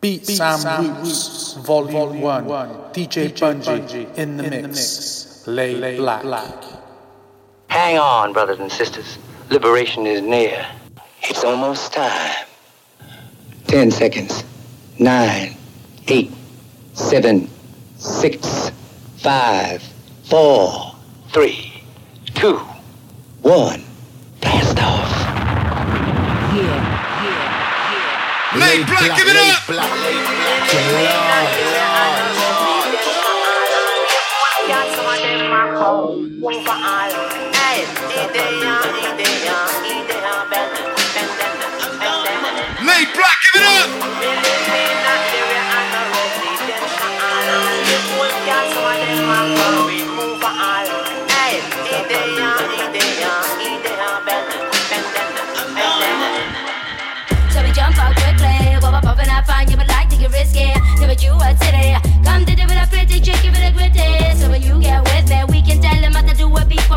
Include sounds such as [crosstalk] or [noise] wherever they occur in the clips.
Beets N Roots, Volume 1, one. DJ Bunjy in the mix, Lay Black. Hang on, brothers and sisters. Liberation is near. It's almost time. Ten seconds. Nine, eight, seven, six, five, four, three, two, one. Blast off. Lay Black, give it up! Lay Black, give it up!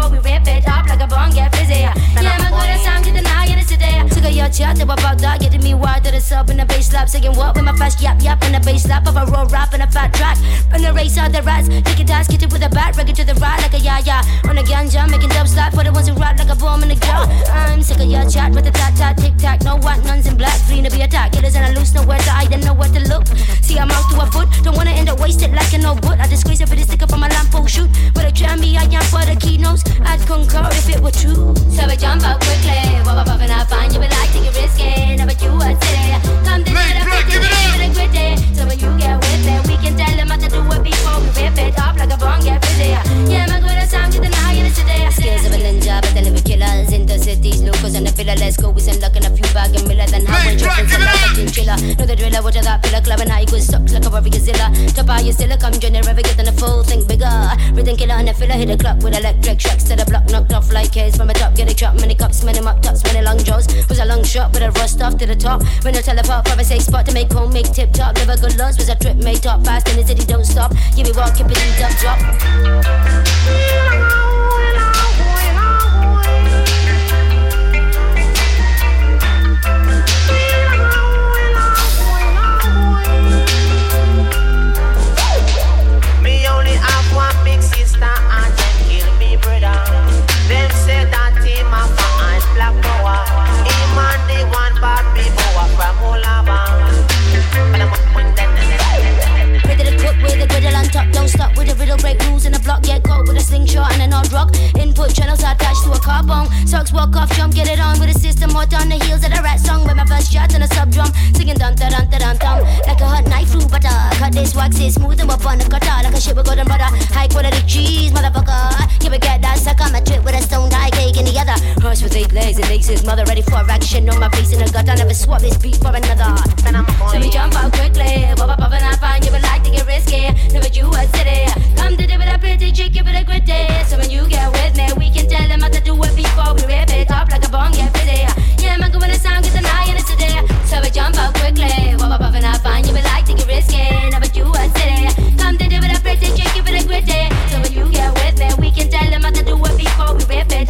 We rip it up like a get. Yeah, your chat, they about that, getting me wild to the sub in the bass slap. Saying what with my fast yap yap in the bass slap of a raw rap and a fat track. Run the race out the rats, take it ass, get it with a bat, break to the right like a ya ya. On a ganja, making dub slap for the ones who rap like a bomb in the jaw. I'm sick of your chat with the tat tat tic tac, no white nuns in black, fleeing to be attacked. Killers and I loose nowhere to hide and nowhere to look. See, I'm out to a foot, don't wanna end up wasted like an old boot. I disgrace it for the stick up on my lamp oh shoot. But I try me, I am for the keynotes. I'd concur if it were true. So we jump out quickly, up and I find you would like to get risky. Never you would say, come to Lay the Black, give it up! So when you get with it, we can tell them how to do it before we rip it up like a bomb, get busy. Yeah, my good sound, get the night in today. Skills of a ninja, but then we killers in the cities, locals and the filler. Let's go with some luck driller, watch that pillar, club and high good sucks like a warrior zilla. Top out your silla, come join the river, get on the full, think bigger. Rhythm killer and the filler, hit the clock with electric shocks to the block, knocked off like K's from the top, get a drop, many cups, many up tops, many long jaws. Was a long shot, but a rust off to the top. When I teleport a safe spot to make home, make tip top. Never good loss, was a trip made top fast in the city, don't stop. Give me walk, keep it in top drop. Top, don't stop with a riddle, break rules in the block, get caught with a slingshot and an odd rock. Input channels attached to a carbone. Socks walk off, jump, get it on with a system, hot on the heels of the rat song. With my first shot and a sub drum, singing dun dun dun dun dun like a hot knife through butter. Uh, cut this wax it smooth and up on the cutter like a shit with golden butter. High quality cheese, motherfucker. You will get that suck on my trip with a stoned high cake in the other. Horse with eight legs and legs his mother ready for action on my face in the gut. I never swap this beat for another. So we jump out quickly, pop up up and I find you would like to get risky. Never you a city. Come to do with a pretty chick, give it a gritty. So when you get with me, we can tell them how to do it before we rip it up like a get busy. Yeah, when. So we jump out quickly, up I find you like to get risky. You a city. Come to do with a pretty chick, a. So when you get with me, we can tell them how to do it before we rip it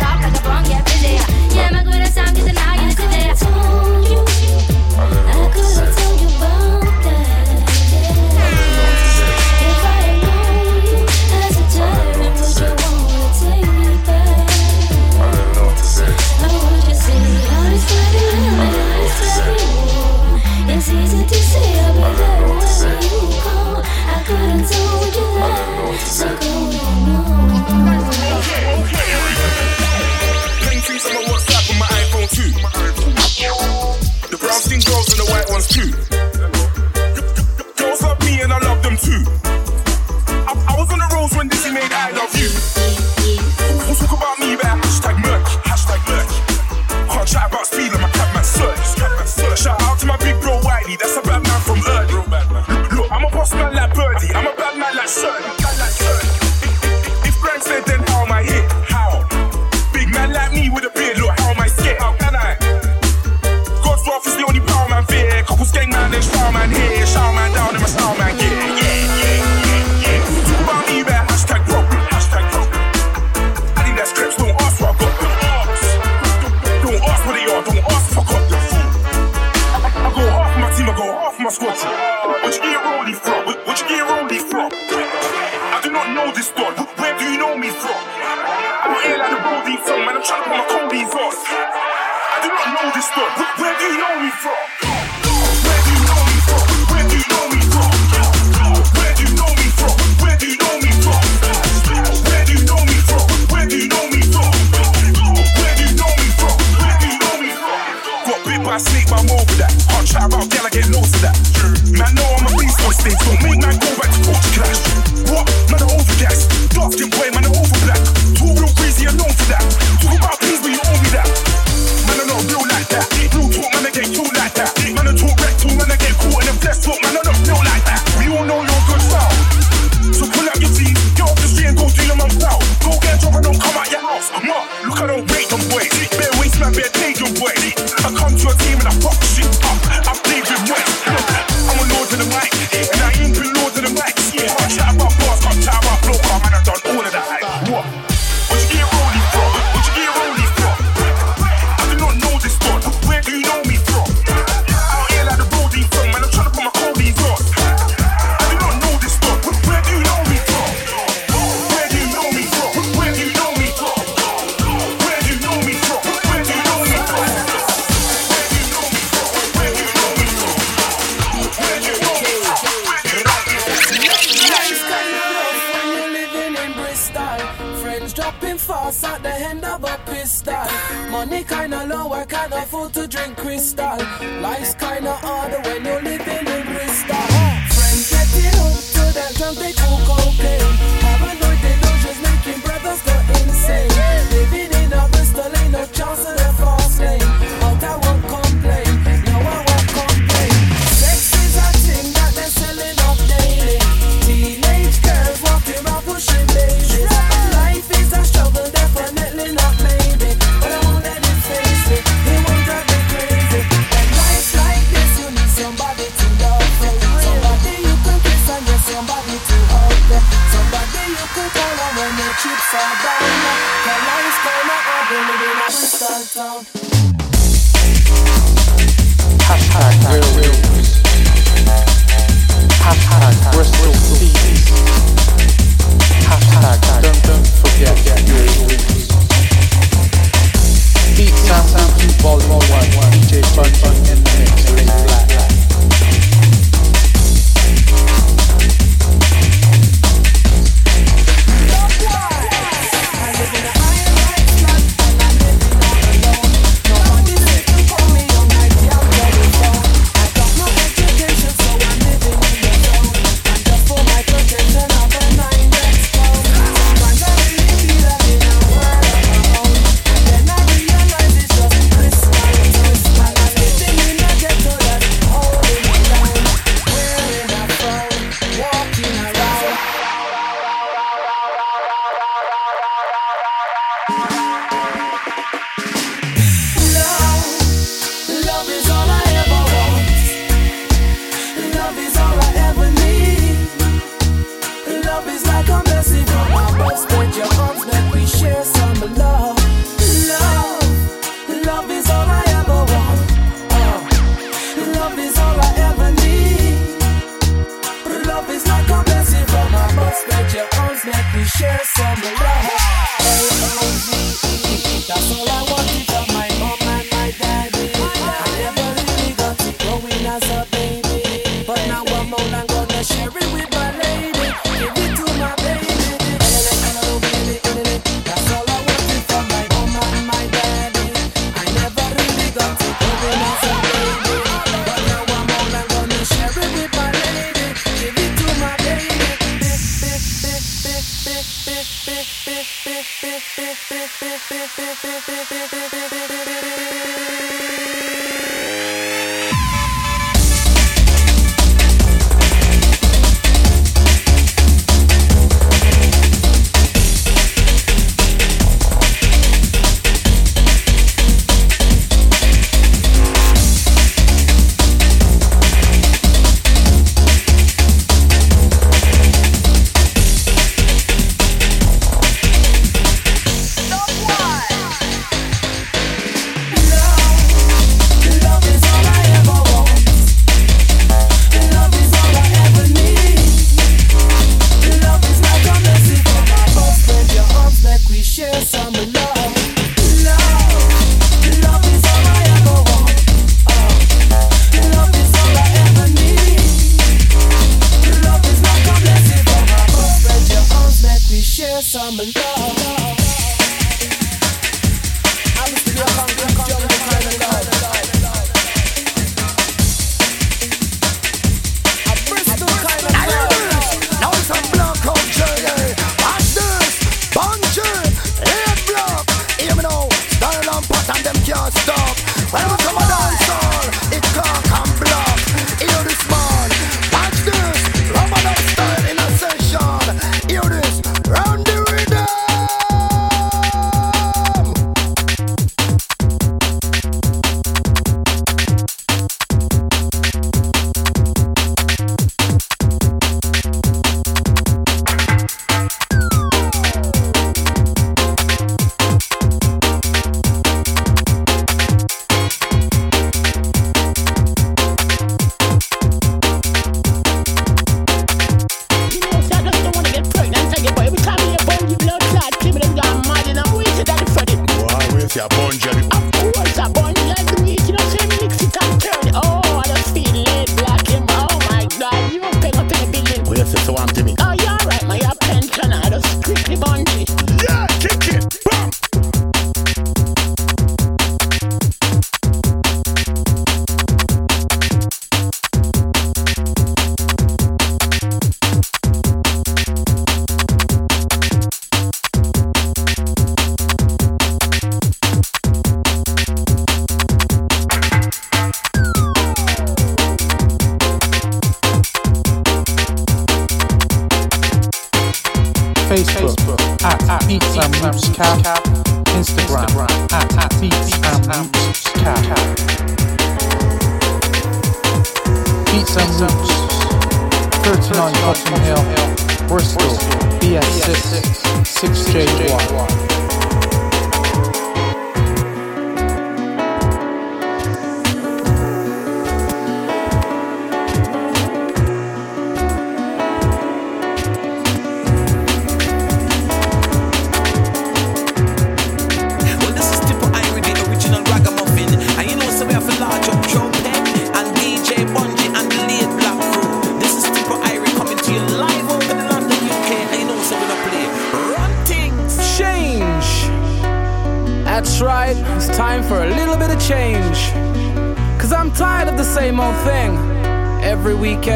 Bebe, bebe.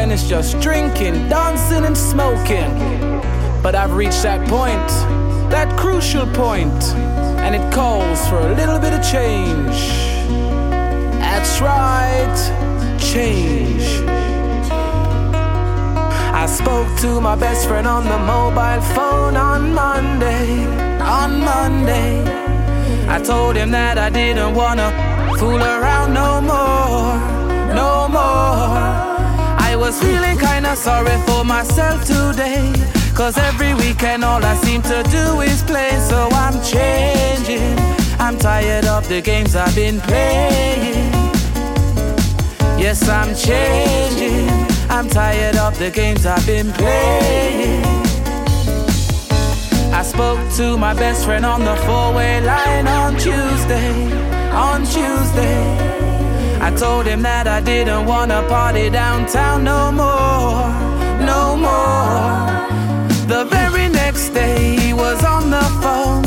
Weekend it's just drinking, dancing, and smoking. But I've reached that point, that crucial point, and it calls for a little bit of change. That's right, change. I spoke to my best friend on the mobile phone on Monday. On Monday, I told him that I didn't wanna fool around no more, no more. I was feeling kinda sorry for myself today. Cause every weekend all I seem to do is play. So I'm changing. I'm tired of the games I've been playing. Yes, I'm changing. I'm tired of the games I've been playing. I spoke to my best friend on the four way line on Tuesday. On Tuesday. I told him that I didn't wanna party downtown no more. No more. The very next day he was on the phone.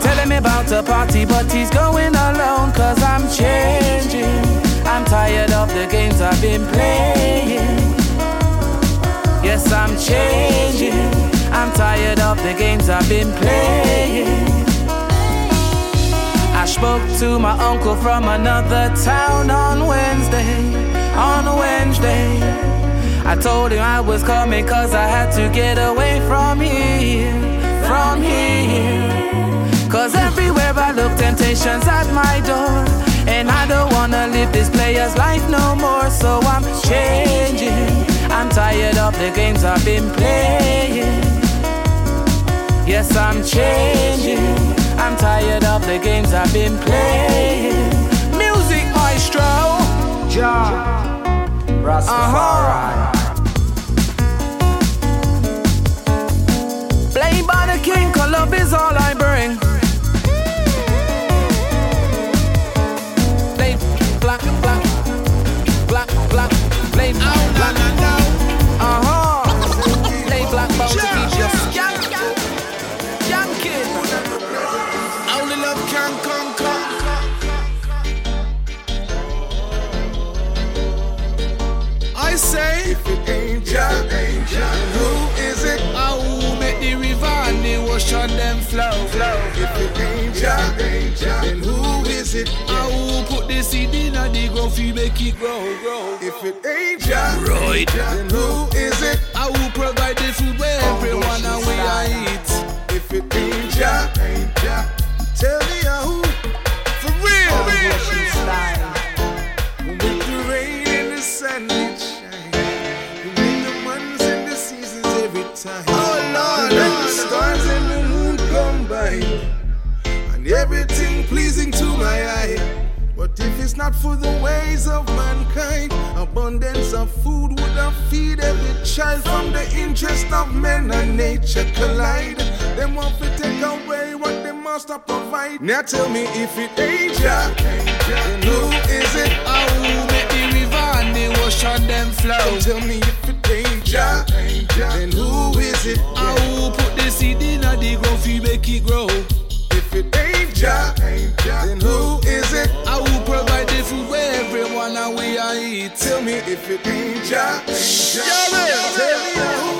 Telling me about a party, but he's going alone. Cause I'm changing. I'm tired of the games I've been playing. Yes, I'm changing. I'm tired of the games I've been playing. I spoke to my uncle from another town on Wednesday. On Wednesday. I told him I was coming cause I had to get away from here. From here. Cause everywhere I look, temptation's at my door. And I don't wanna live this player's life no more. So I'm changing. I'm tired of the games I've been playing. Yes, I'm changing. Been playing. Music maestro. Ja. Uh-huh. Played by the king, 'cause love is all I Then who is it? I will put the seed in and the ground fi make it grow, grow, grow. If it ain't Jah, right. then who is it? I will provide the food where every it's not for the ways of mankind, abundance of food would have feed every child from the interest of men and nature collide. Them want to take away what the master provide. Now tell me if it ain't Jah, then who is it? I will make the river and the ocean them flow. Tell me if it ain't Jah, then who is it? I will put the seed in the ground make it grow. If it ain't Jah, then who is it? I will provide the food where everyone and we I eat. Tell me if it ain't Yeah, tell me who.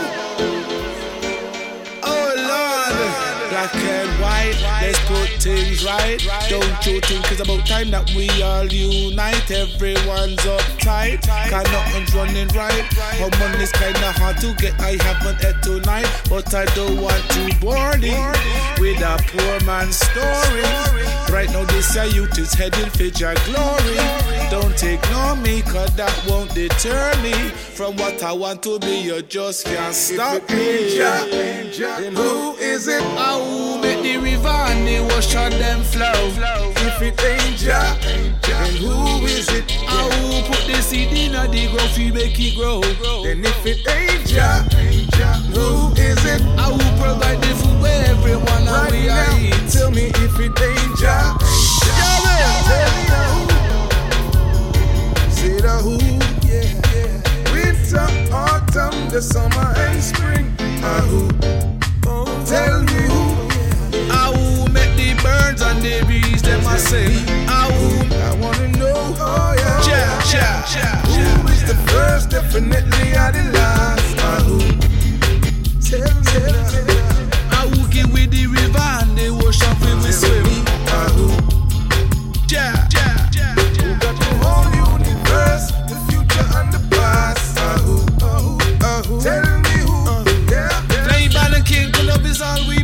Oh Lord, black and white, let's put things right. Don't you think it's about time that we all unite? Everyone's uptight, cause nothing's running right. How money's kinda hard to get, I haven't had tonight. But I don't want to bore with a poor man's story. Right now, this youth is heading for your glory. Don't ignore me, cause that won't deter me from what I want to be. You just can't stop If it ain't me. Jah, who is it? I will make the river and the ocean them flow. If it ain't Jah, then who is it? I will put the seed in the ground fi make it grow. Then if it ain't Jah, who is it? I will provide the food where everyone and Right we now, are eat. tell me if it ain't Jah. Tell me the who. Who, yeah, yeah. Winter, autumn, the summer and spring. Ah, who? Tell me who. I will make the birds and the bees them a sing. I will, I wanna know, oh yeah. ja, ja, ja, Who is the first? Definitely are the last. Ah, who? Tell me, tell me. I with the river and the ocean we swim. Ah, who? Ja, is all we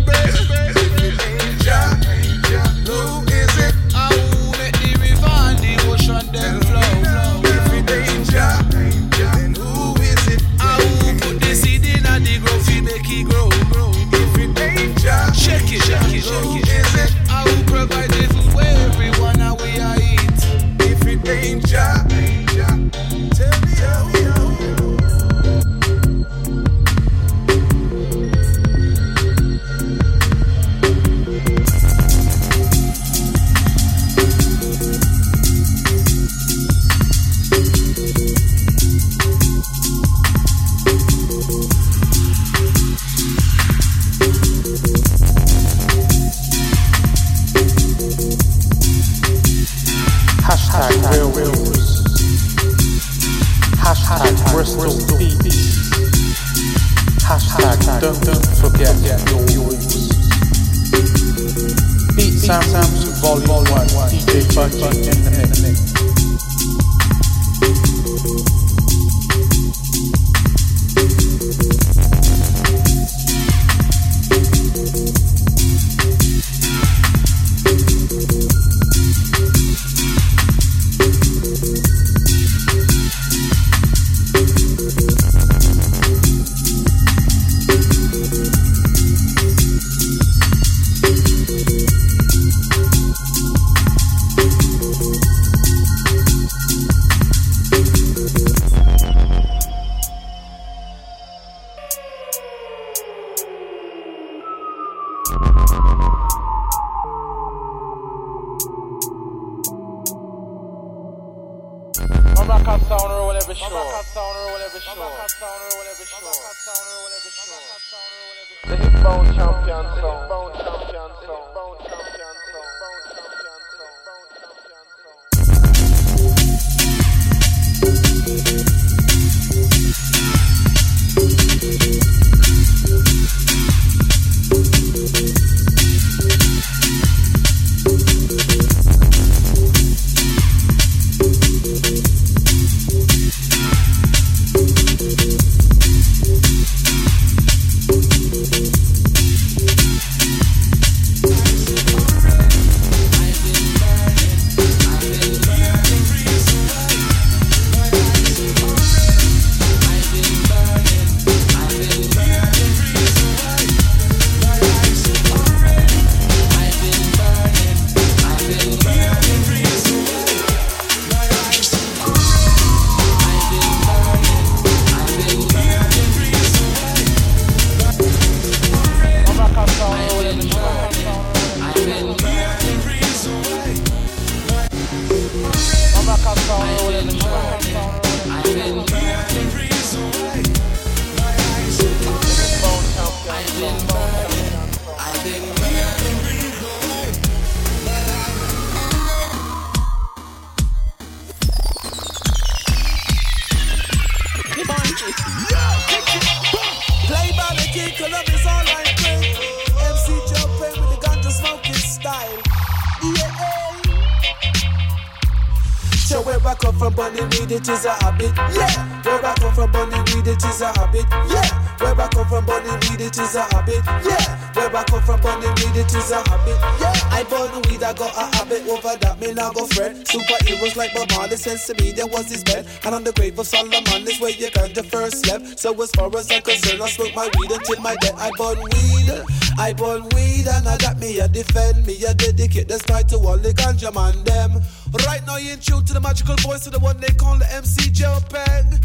To me, there was his bed. And on the grave of Solomon is where you got the first slept. So as far as I'm concerned, I smoke my weed until my death. I burn weed, I burn weed, and I got me a defend me, a dedicate this night to all the ganja man them. Right now you in tune to the magical voice of the one they call the MC Joe Peg.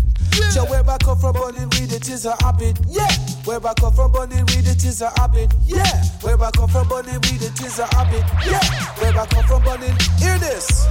So where I come from, burning weed, it is a habit. Yeah. Where I come from, burning weed, it is a habit. Yeah. Where I come from, burning weed, it is a habit. Yeah. Where I come from, burning. Hear this.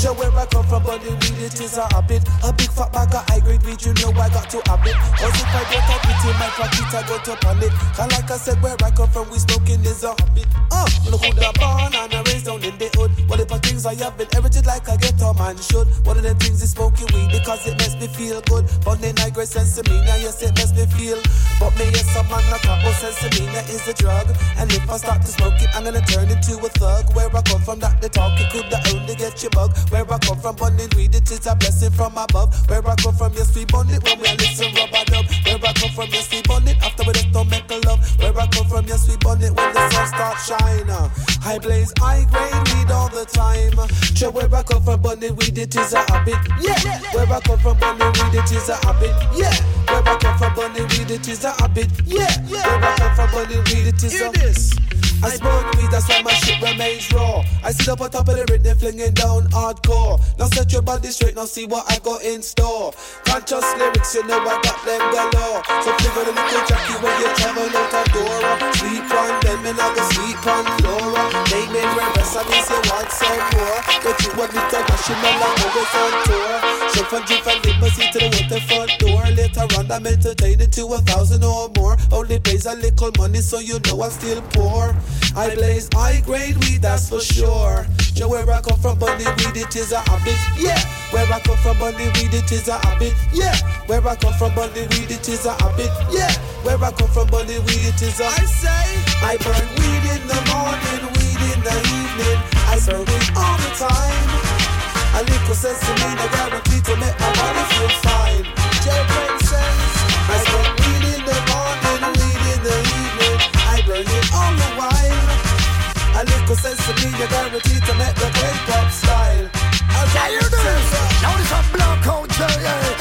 So where I come from, burning weed, it is a habit. A big fat bag of high grade weed, you know I got to have it. Cause if I don't have it in my pocket, I go to panic. Cause like I said, where I come from, we smoking is a habit. Uh, look who the born and I raised down in the hood. What if things I have been heritage like I get a man should. One of them things is smoking weed because it makes me feel good. But then I grade sense to me, now yes, it makes me feel. But me, yes, some man, not couple sense to me, that is a drug. And if I start to smoke it, I'm gonna turn into a thug. Where I come from, that the talk, it could the only get you bug. Where I come from, burning weed, it is a blessing from above. Where I come from, yes, we burn it when we are listen rubber dub. Where I come from, yes, we burn it after we just don't make a love. Where I come from, yes, we burn it when the sun starts shining. I blaze high grade weed all the time. Sure, where I come from, burning weed, it is a habit. Yeah, where I come from, burning weed, it is a habit. Yeah, where I come from, burning weed, it is a habit. Yeah, where I come from, burning weed, it is a. this. I smoke weed, that's why my shit remains raw. I sit up on top of the rhythm, flinging down hardcore. Now set your body straight, now see what I got in store. Conscious lyrics, you know I got them galore. So on a little Jackie when you travel out a door. Sleep on them, and I go sleep on Flora. Name it reverse, I mean, you want some more. But you want me to national, I'm always on tour. So from Jeep and limousine to the waterfront door. Later on, I'm entertaining to a thousand or more. Only pays a little money, so you know I'm still poor. I blaze high grade weed, that's for sure. So where I come from, bunny weed, it is a habit. Yeah. Where I come from, bunny weed, it is a habit. Yeah. Where I come from, bunny weed, it is a habit. Yeah. Where I come from, bunny weed, it is a. I say I burn weed in the morning, weed in the evening. I burn it all the time. A little sense to me, the guarantee to make my body feel fine. J-Pen says I burn weed in the morning, weed in the evening. I burn it all the while. A little sense to me, you're guaranteed to make the great pop style. Yeah, you do this. Now this a block out yeah. Watch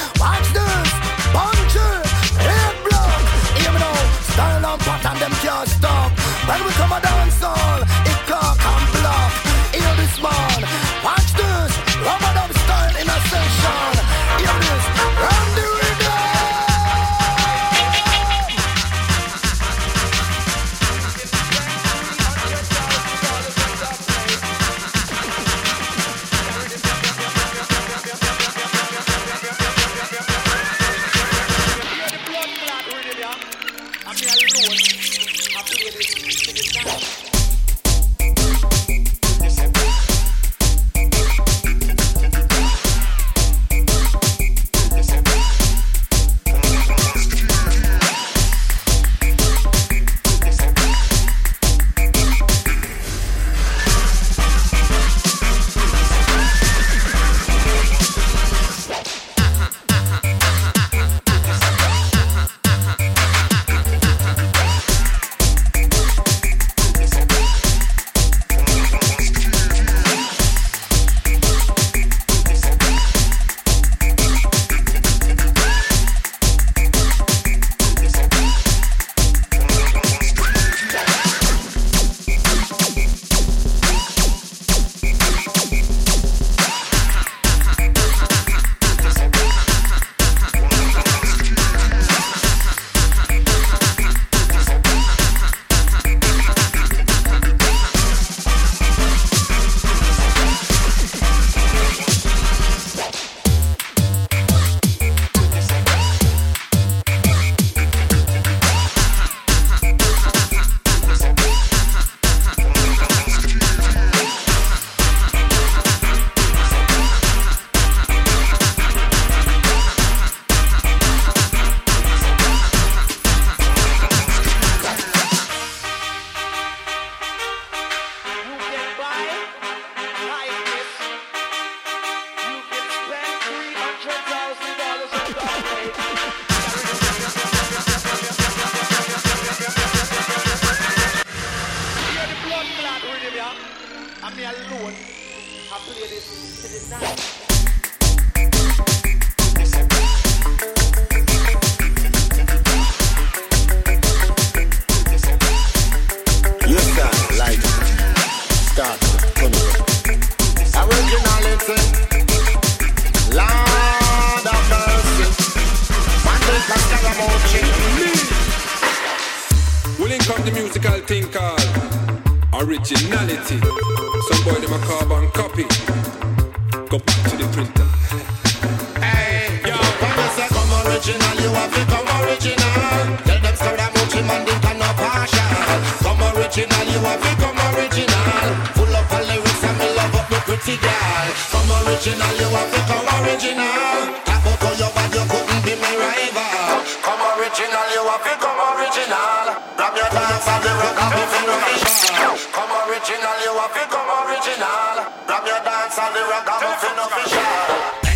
original, you have to come original. Tap out on your bad, you couldn't be my rival. Come original, you have to come original. Grab your dance and the rock and the phenomenal. Come original, you have to come original. Grab your dance and the rock and the phenomenal.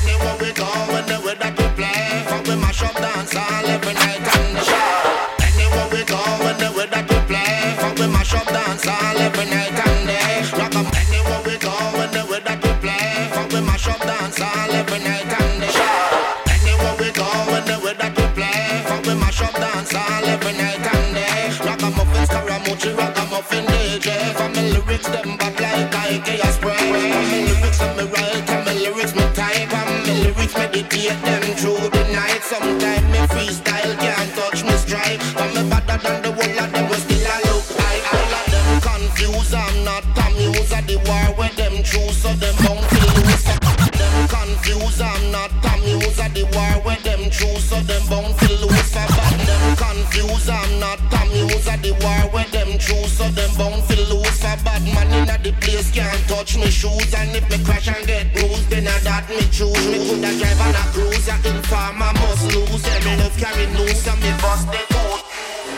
war where them choose, so them bound to lose. For bad them confused, I'm not amused at the war where them choose, so them bound to lose. For bad man inna the place can't touch me shoes, and if me crash and get bruised, then I that me choose. Me coulda drive on a cruise, I inform I must lose. Yeah, me love carry news, so me bust the out.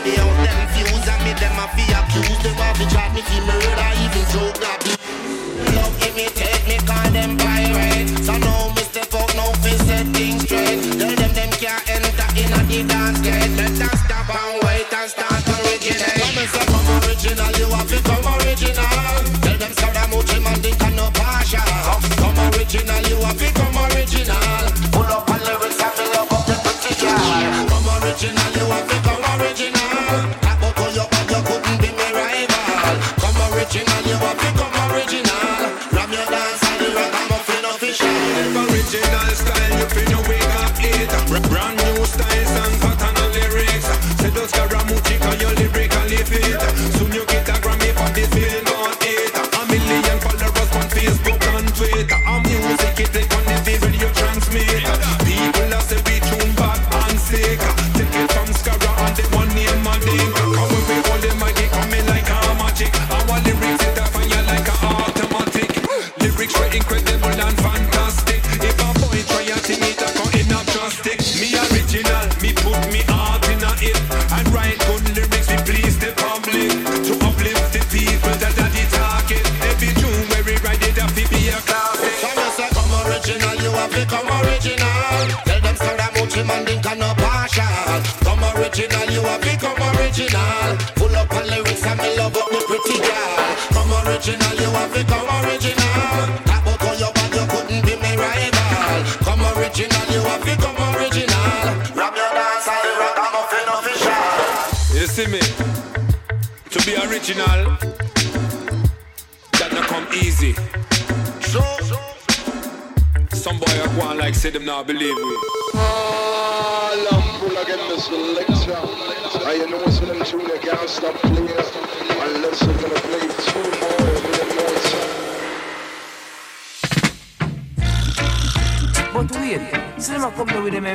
They them fuse, and me them a be accused. them a fi charge me fi murder.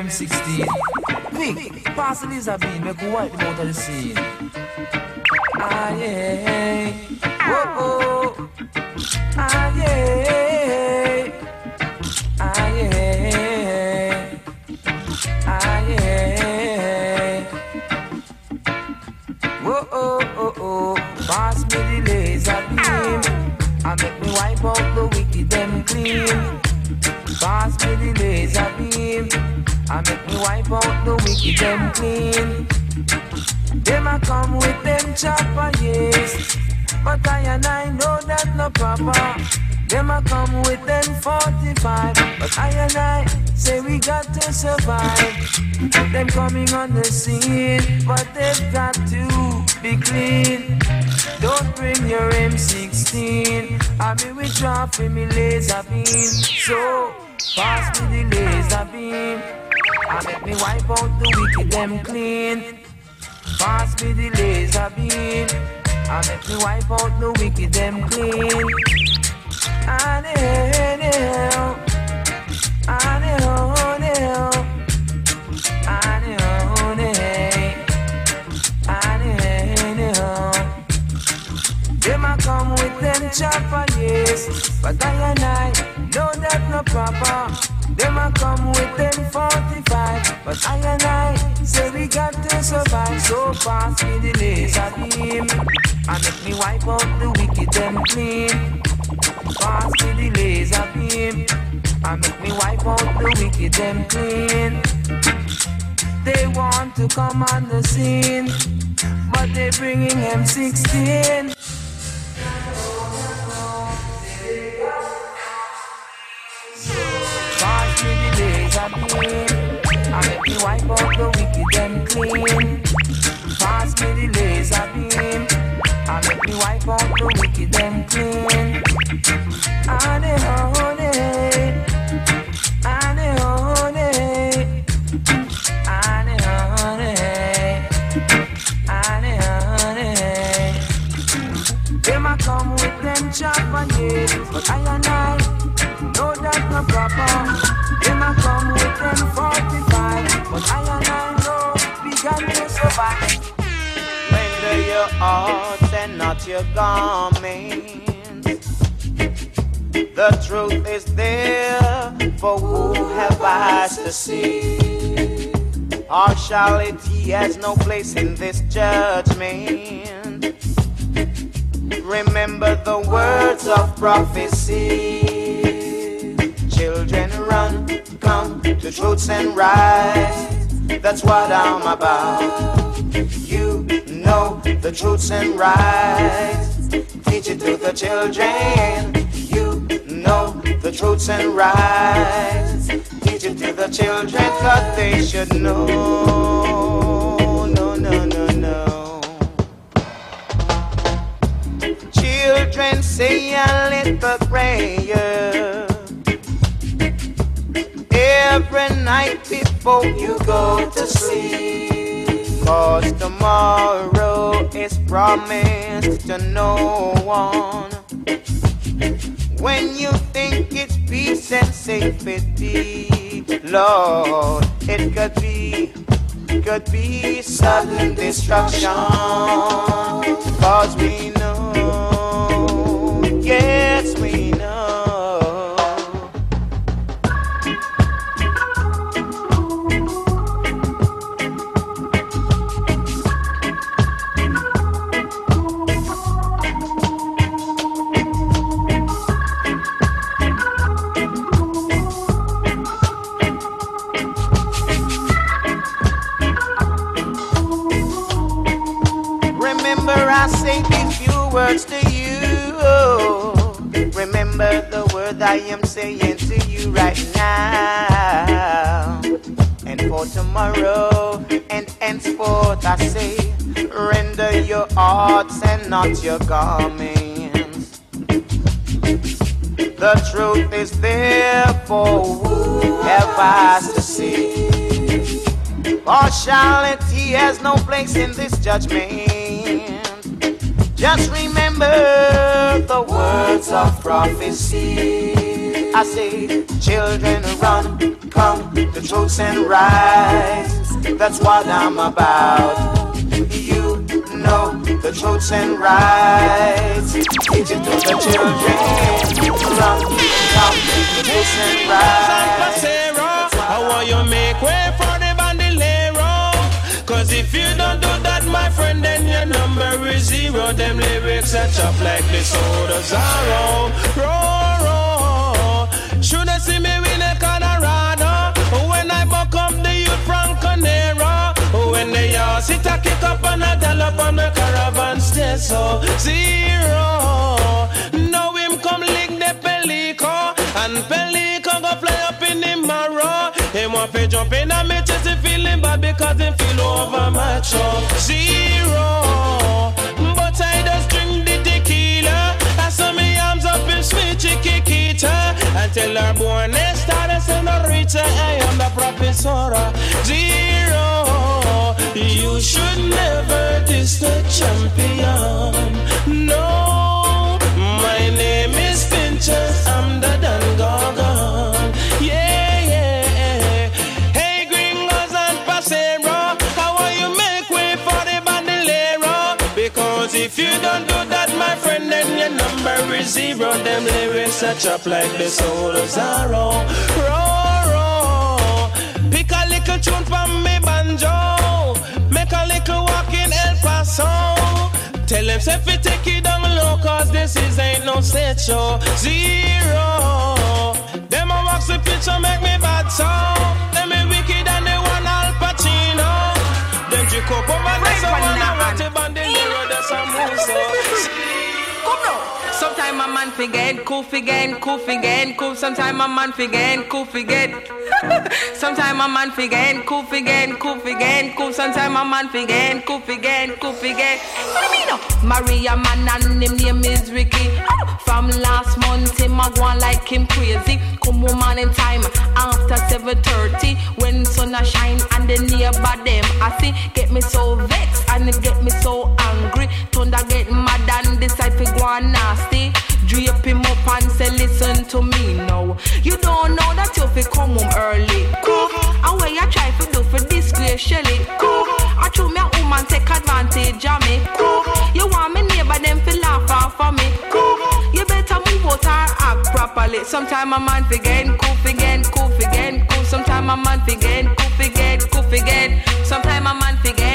M16. Quick, pass the laser beam, make a wipe them scene. Ah, yeah. wipe out the wicked and clean. Them a come with them chopper, yes. But I and I know that no proper. Them a come with them 45, but I and I say we got to survive. Them coming on the scene, but they've got to be clean. Don't bring your M16. I be with drop me laser beam, so pass me the laser beam. I make me wipe out the wicked them clean. Pass me the laser beam. I make me wipe out the wicked them clean. I know, I know, I know, I know, I know. Them a come with them chopper, yes, but I and I know that no proper. Them a come with them 45, but I and I say we got to survive. So pass me the laser beam, and make me wipe out the wicked them clean. Pass me the laser beam, and make me wipe out the wicked them clean. They want to come on the scene, but they bringing M16. Beam, make me wipe out the wicked them clean. Pass me the laser beam, and make me wipe out the wicked them clean. Honey, honey, honey, honey, honey, honey, honey, honey. Them a come with them yeah, but I and I know that no proper. Render your hearts and not your garments. The truth is there for who have eyes to see. Partiality has no place in this judgment. Remember the words of prophecy. Children run, come to truths and rights. That's what I'm about. You know the truths and rights. Teach it to the children. You know the truths and rights. Teach it to the children, cause they should know. No, no, no, no. Children say a little prayer every night before you go to sleep. Cause tomorrow is promised to no one. When you think it's peace and safety, Lord, it could be, could be sudden destruction. Not your garments. The truth is there for who have eyes to see. Partiality has no place in this judgment. Just remember the words of prophecy. I say, children run, come the truths and rise. That's what I'm about. Truths and rights. Teach it to the children. You make way for the if you don't do that, my friend, then your number is zero. Them lyrics are chop like the soda zero. Roll, roll. Should I see me win a and they all sit a kick up and a dollop on the caravan stay so zero. Now him come lick the pelico and pelico go fly up in the marrow. Him want to jump in and me chest he feeling bad because him feel over macho zero. But I just drink the tequila. I saw me arms up in sweet chicky kita until her born next time I senorita. I am the professor zero should never the champion. No, my name is I'm the. Yeah, yeah. Hey, and you make way for the bandolero? Because if you don't do that, my friend, then your number is zero. Them lyrics are like the soul of roll. Pick a little tune from me banjo. Make a little walk in El Paso. Tell them if we take it down low, cause this is ain't no set show. Zero. Them a wax the picture, make me bad so. Them me wicked and they want Al Pacino. Them drink up over the so one a ratty bandolero, that's a muso. Come now. Sometime a man forget, cool forget, cool forget, cool. Sometime a man forget, cool forget. [laughs] Sometime a man forget, cool forget, cool forget, cool. Sometime a man forget, cool forget, cool forget. What do you mean? now? Maria man and him name is Ricky. Oh, from last month him a go on like him crazy. Come woman in time after 7:30 when sun a shine and the neighbor them I see get me so vexed and it get me so angry. Thunder get mad and decide to go on nasty. Drape him up and say listen to me now. You don't know that you fi come home early. Cool. And where you try to do for disgrace Shelly. Cool. I true me a woman take advantage of me. Cool. You want me neighbor them fi laugh off of me. Cool. You better move out and act properly. Sometime a man forget, cool forget, cool forget, cool. Sometime a man forget, cool forget, cool forget. Sometime a man forget, cool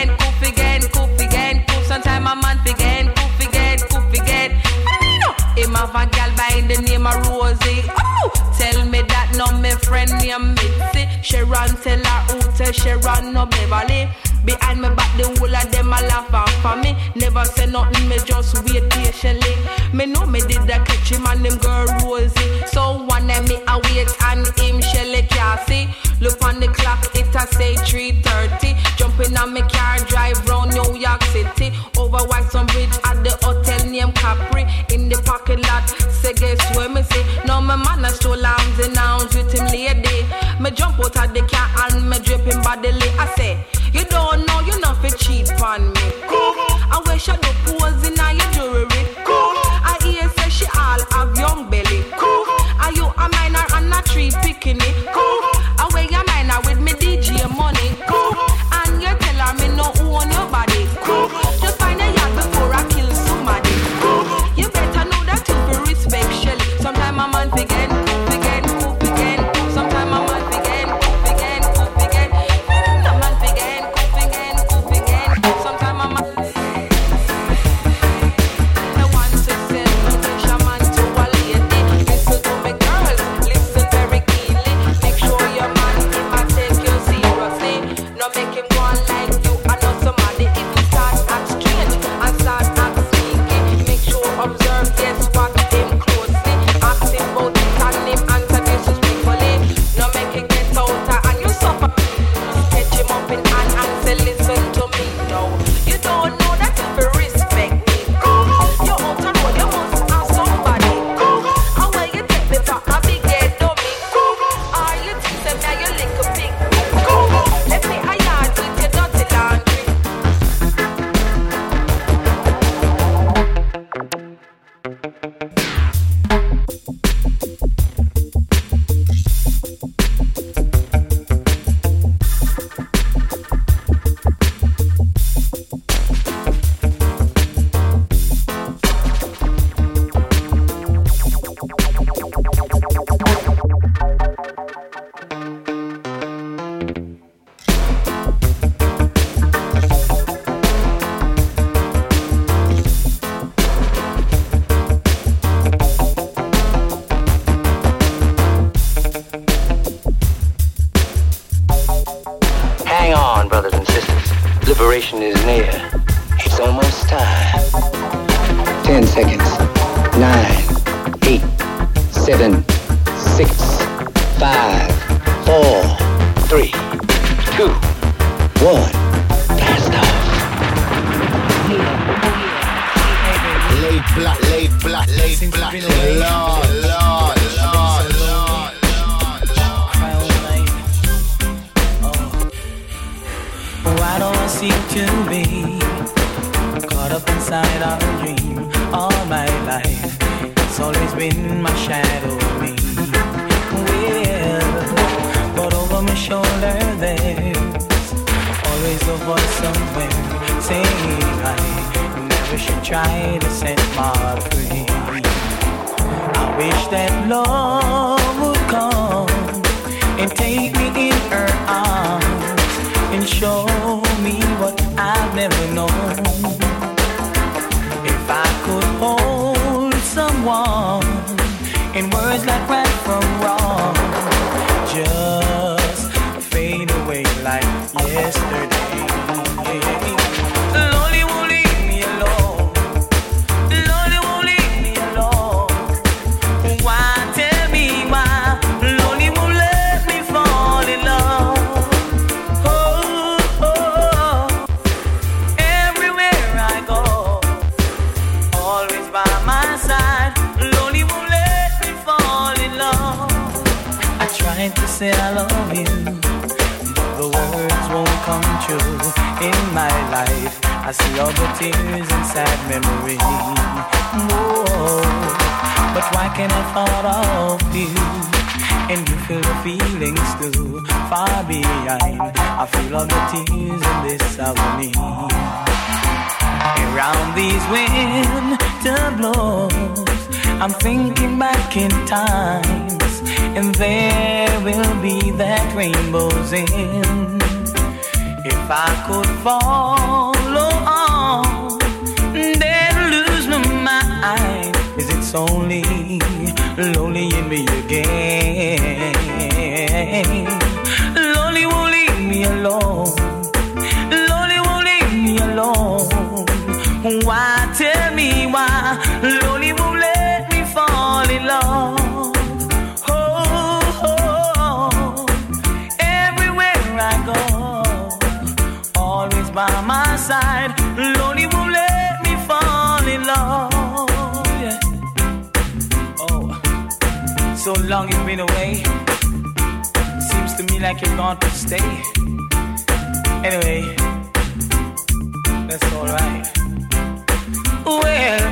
the name of Rosie. Oh, tell me that no me friend named Mitzi. Sharon tell her who tell Sharon no Beverly. Behind me back the whole of them a laugh off for me. Never say nothing, me just wait patiently. Me know me did the catch him and them girl Rosie. So one day me a wait and him Shelly Cassie. Look on the clock, it a say 3:30. Jumping on me car, drive round New York City. Over White Whitestone Bridge at the hotel named Capri. In the parking lot, jump out of the car and me drip him bodily. I say, you don't know you not fi cheat on me. Cool. I wish I do always a voice somewhere saying I never should try to set my free. I wish that love would come and take me in her arms and show me what I've never known. See all the tears and sad memories. Whoa, but why can't I thought of you? And you feel the feelings too far behind. I feel all the tears in this agony. Around these winter blows, I'm thinking back in times, and there will be that rainbows in. If I could follow Is it only lonely in me again? Lonely won't leave me alone. Lonely won't leave me alone. Why tell me why? Long you've been away. Seems to me like you're gone to stay. Anyway, that's alright. Well,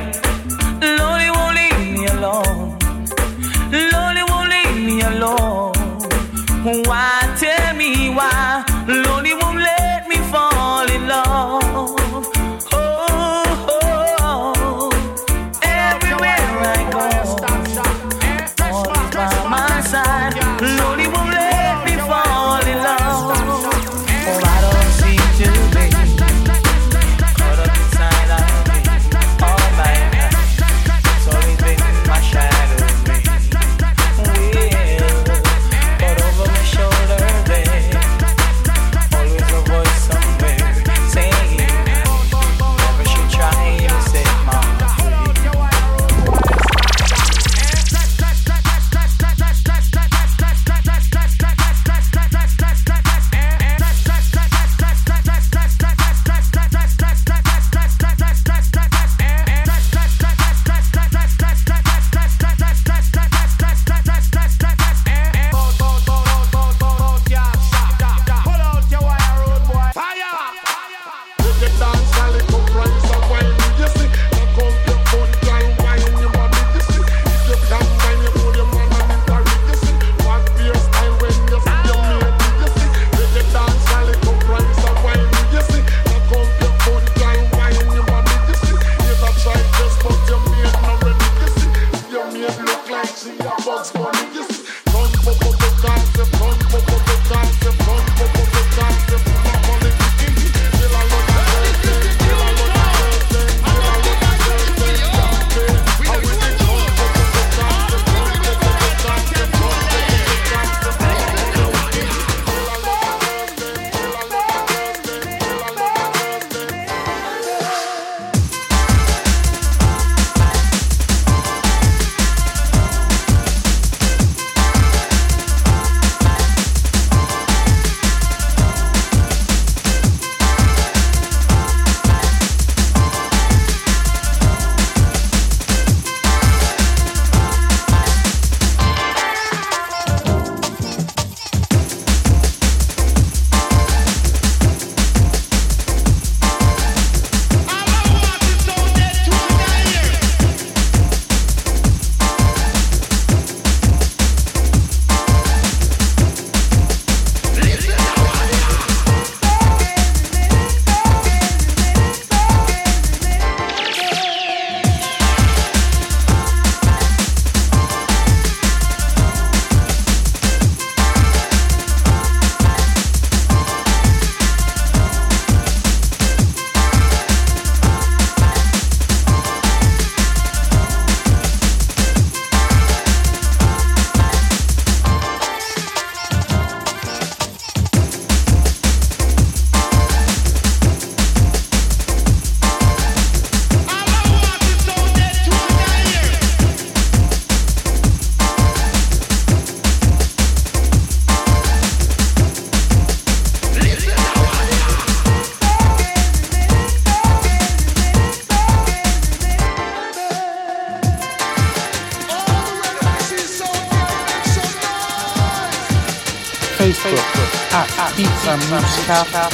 Cap.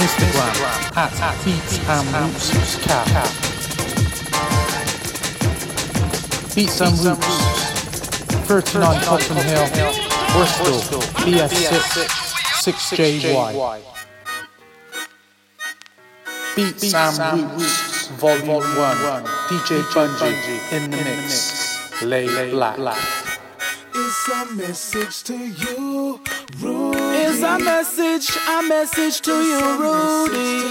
Instagram at Beets N Roots Cap. Beets N Roots, 39 Cotham Hill, Bristol, BS6, 6JY. Beets N Roots, Volume 1, DJ Bunjy in the mix, Laid Blak. It's a message to you, a message, a message to you, Rudy.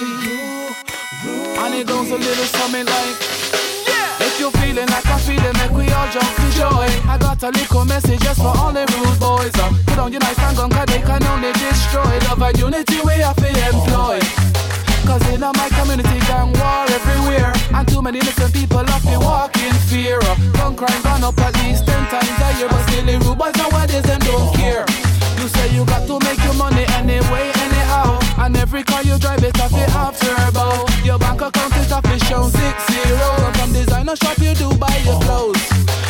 And it goes a little something like, If you're feeling like I'm feeling, make we all jump for joy. I got a little message just for all the rude boys. Uh, put on your nice and gun, cause they can only destroy. Love and unity, we have to employ. Cause in my community, gang war everywhere. And too many innocent people have to walk in fear. Gun crime gone up at least 10 times a year. But still, the rude boys nowadays, them don't care. You say you got to make your money anyway, anyhow. And every car you drive, it off to have turbo. Your bank account is off to show six zero. And from designer shop, you do buy your clothes.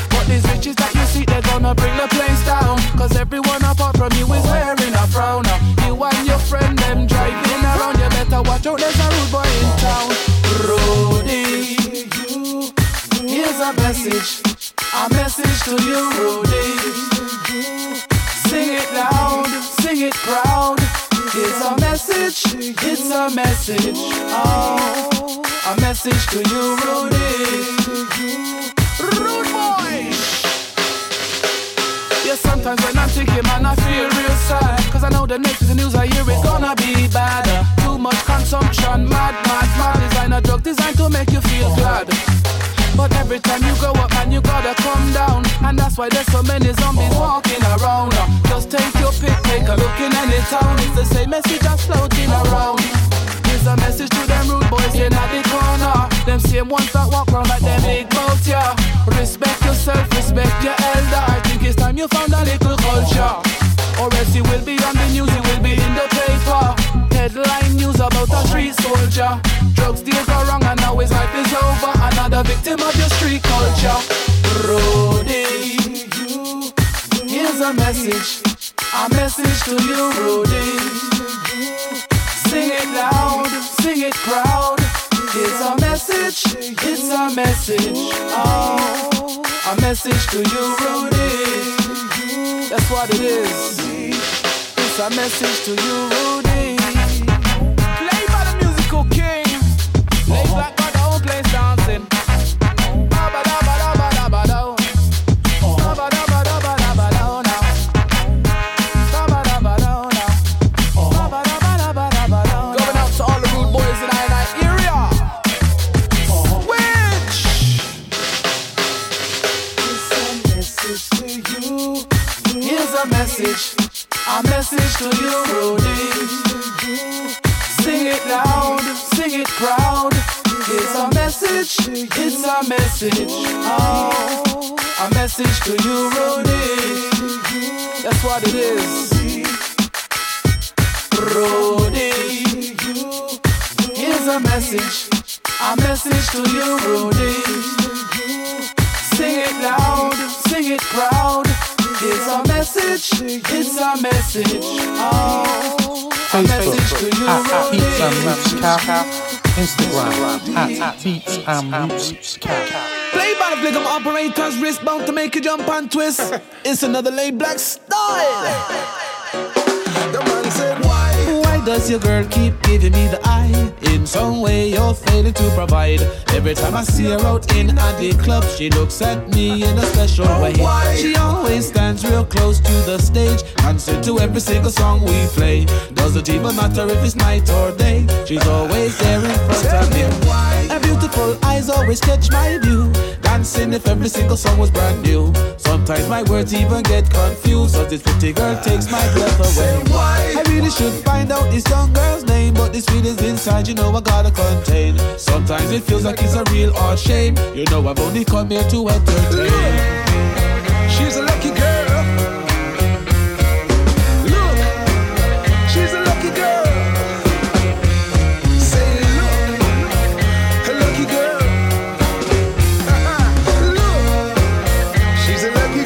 But these riches that you see, they're gonna bring the place down. Cause everyone apart from you is wearing a frown. You and your friend, them driving around. You better watch out, there's a rude boy in town. Rudy, here's a message. A message to you, Rudy. A message. Oh, a message to you, Rudy. Rude boy. Yeah, sometimes when I'm thinking, man, I feel real sad. Cause I know the next the news I hear it's gonna be bad. Too much consumption, mad, mad, mad. Designer drug designed to make you feel glad. But every time you go up, man, you gotta come down. And that's why there's so many zombies walking around. Just take your pick, take a look in any town. It's the same message that's floating around. A message to them rude boys in at the corner. Them same ones that walk around like them big boats, yeah. Respect yourself, respect your elder. I think it's time you found a little culture. Or else you will be on the news, you will be in the paper. Headline news about a street soldier. Drugs deal are wrong and now his life is over. Another victim of your street culture. Rudy, here's a message. A message to you, Rudy. Sing it loud, sing it proud. It's a message, it's a message. Oh, a message to you, Rudy. That's what it is. It's a message to you, Rudy. Message, a message to you, Rudy. Sing it loud, sing it proud. It's a message, it's a message. Oh, a message to you, Rudy. That's what it is. Rudy, here's a message, a message to you, Rudy. Sing it loud, sing it proud. It's a message, it's a message. Oh, a message to Facebook you, at Beets N Roots. Cap. Instagram at Beets N Roots Cap. Play by the flick operators, wrist bound to make you jump and twist. It's another Laid Blak style. Does your girl keep giving me the eye? In some way, you're failing to provide. Every time I see her out in the club, she looks at me in a special way. She always stands real close to the stage, dancing to every single song we play. Doesn't even matter if it's night or day, she's always there in front of me. Her beautiful eyes always catch my view. Dancing if every single song was brand new. Sometimes my words even get confused, so this pretty girl takes my breath away. I really should find out this young girl's name, but this feeling's inside, you know I gotta contain. Sometimes it feels like it's a real odd shame. You know I've only come here to entertain. Look, she's a lucky girl. Look, she's a lucky girl. Say, look, a lucky girl. Uh-uh. She's a lucky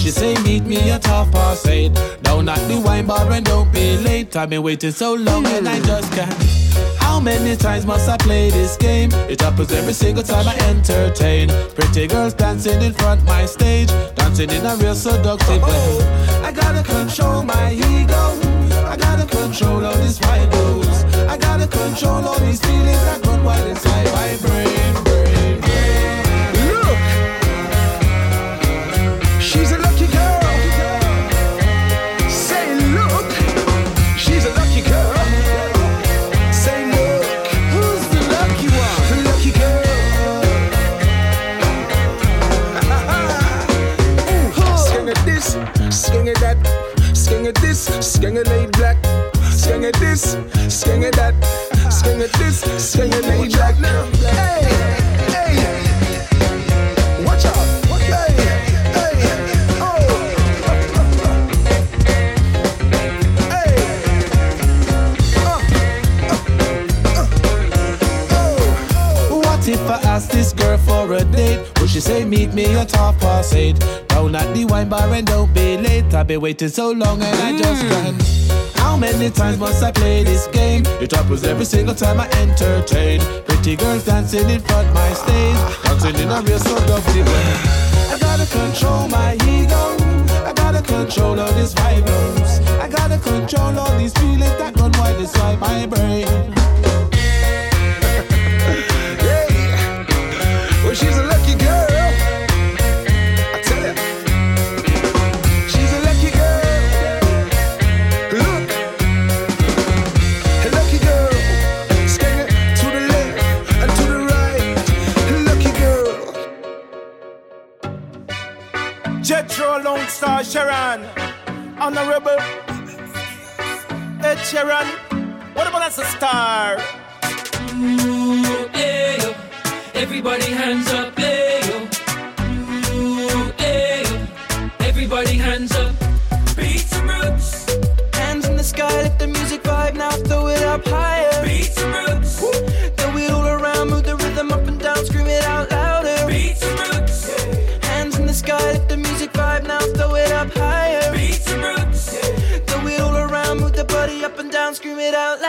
she say meet me at half past eight. Down at the wine bar and don't be late. I've been waiting so long and I just can't. How many times must I play this game? It happens every single time I entertain. Pretty girls dancing in front my stage, dancing in a real seductive way. Oh, I gotta control my ego. I gotta control all these vibes I gotta control all these feelings that run wild inside my brain. Sking it laid black, sking it this, sking it that, sking it this, sking it laid black. Hey, hey, watch out, hey, hey, oh. Uh, uh, uh. oh. What if I ask this girl for a date? She say meet me at half past eight? Down at the wine bar and don't be late. I've been waiting so long and I mm. just can't. How many times must I play this game? It happens every single time I entertain. Pretty girls dancing in front my stage, dancing in a real seductive way. I gotta control my ego. I gotta control all these vibes. I gotta control all these feelings that run wild inside my brain. Jetro Lone Star Sharon, Honorable Ed Sheeran. What about as a star? Ooh, eh, ayo. Everybody hands up, eh, ayo. Ooh, eh, ayo. Everybody hands up. Beats and roots. Hands in the sky, let the music vibe now, throw it up higher. And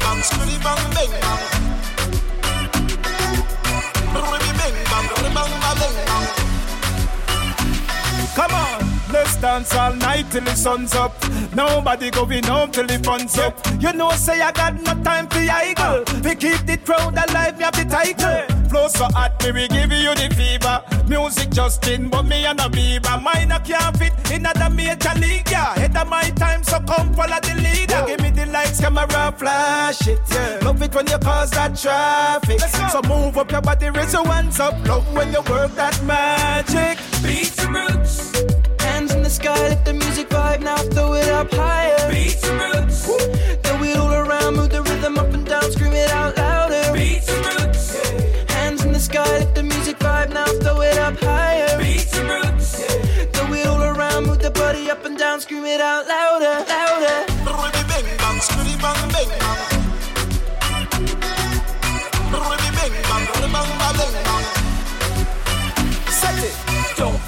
down, scream it out louder. Come on, let's dance all night till the sun's up. Nobody going home till the fun's up. You know, say I got no time for idle. We keep the crowd alive, me have the title. Flow so hot, me we give you the fever. Music Justin, but me and a Bieber. Mine a can't fit in the major league. Yeah, head of my time, so come follow the leader. Give me the lights, camera, flash it. Yeah. Love it when you cause that traffic. So move up your body, raise your hands up. Love when you work that magic. Beats and roots. Hands in the sky, let the music vibe now, throw it up higher. Beats and roots. Throw it all around, scream it out louder, louder. Set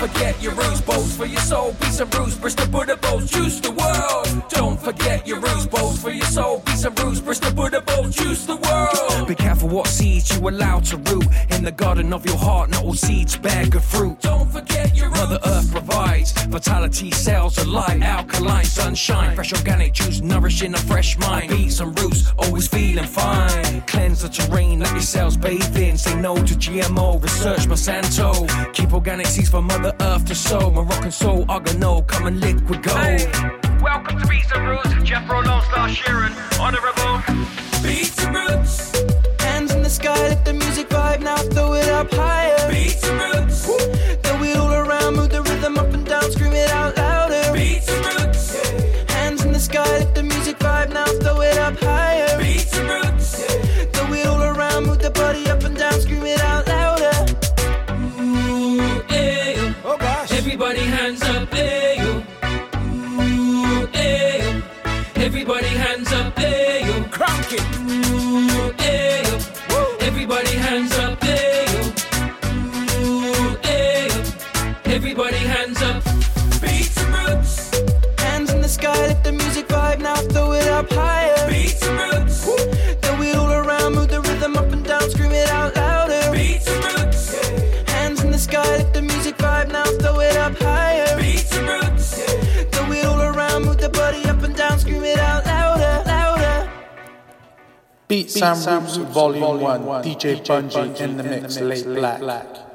forget your roots, bows for your soul, peace some bruise, Bristol Buddha bows, juice the world. Don't forget your roots, bows for your soul, peace some bruise, Bristol Buddha bows, juice the world. Be careful what seeds you allow to root in the garden of your heart. Not all seeds bear good fruit. Don't forget your roots. Mother Earth provides vitality, cells light, alkaline sunshine, fresh organic juice, nourishing a fresh mind. Beats some roots, always feeling fine. Cleanse the terrain, let your cells bathe in. Say no to GMO, research Monsanto. Keep organic seeds for Mother Earth to sow. Moroccan soul, organo, come and liquid gold. Welcome to Beets N Roots, Jethro Lone Star Sheeran, Honorable. Beats and roots. Hands in the sky, let the music vibe now, throw it up higher. Beats and roots. Beets N Roots Volume 1, DJ Bunjy in the mix, Laid Blak.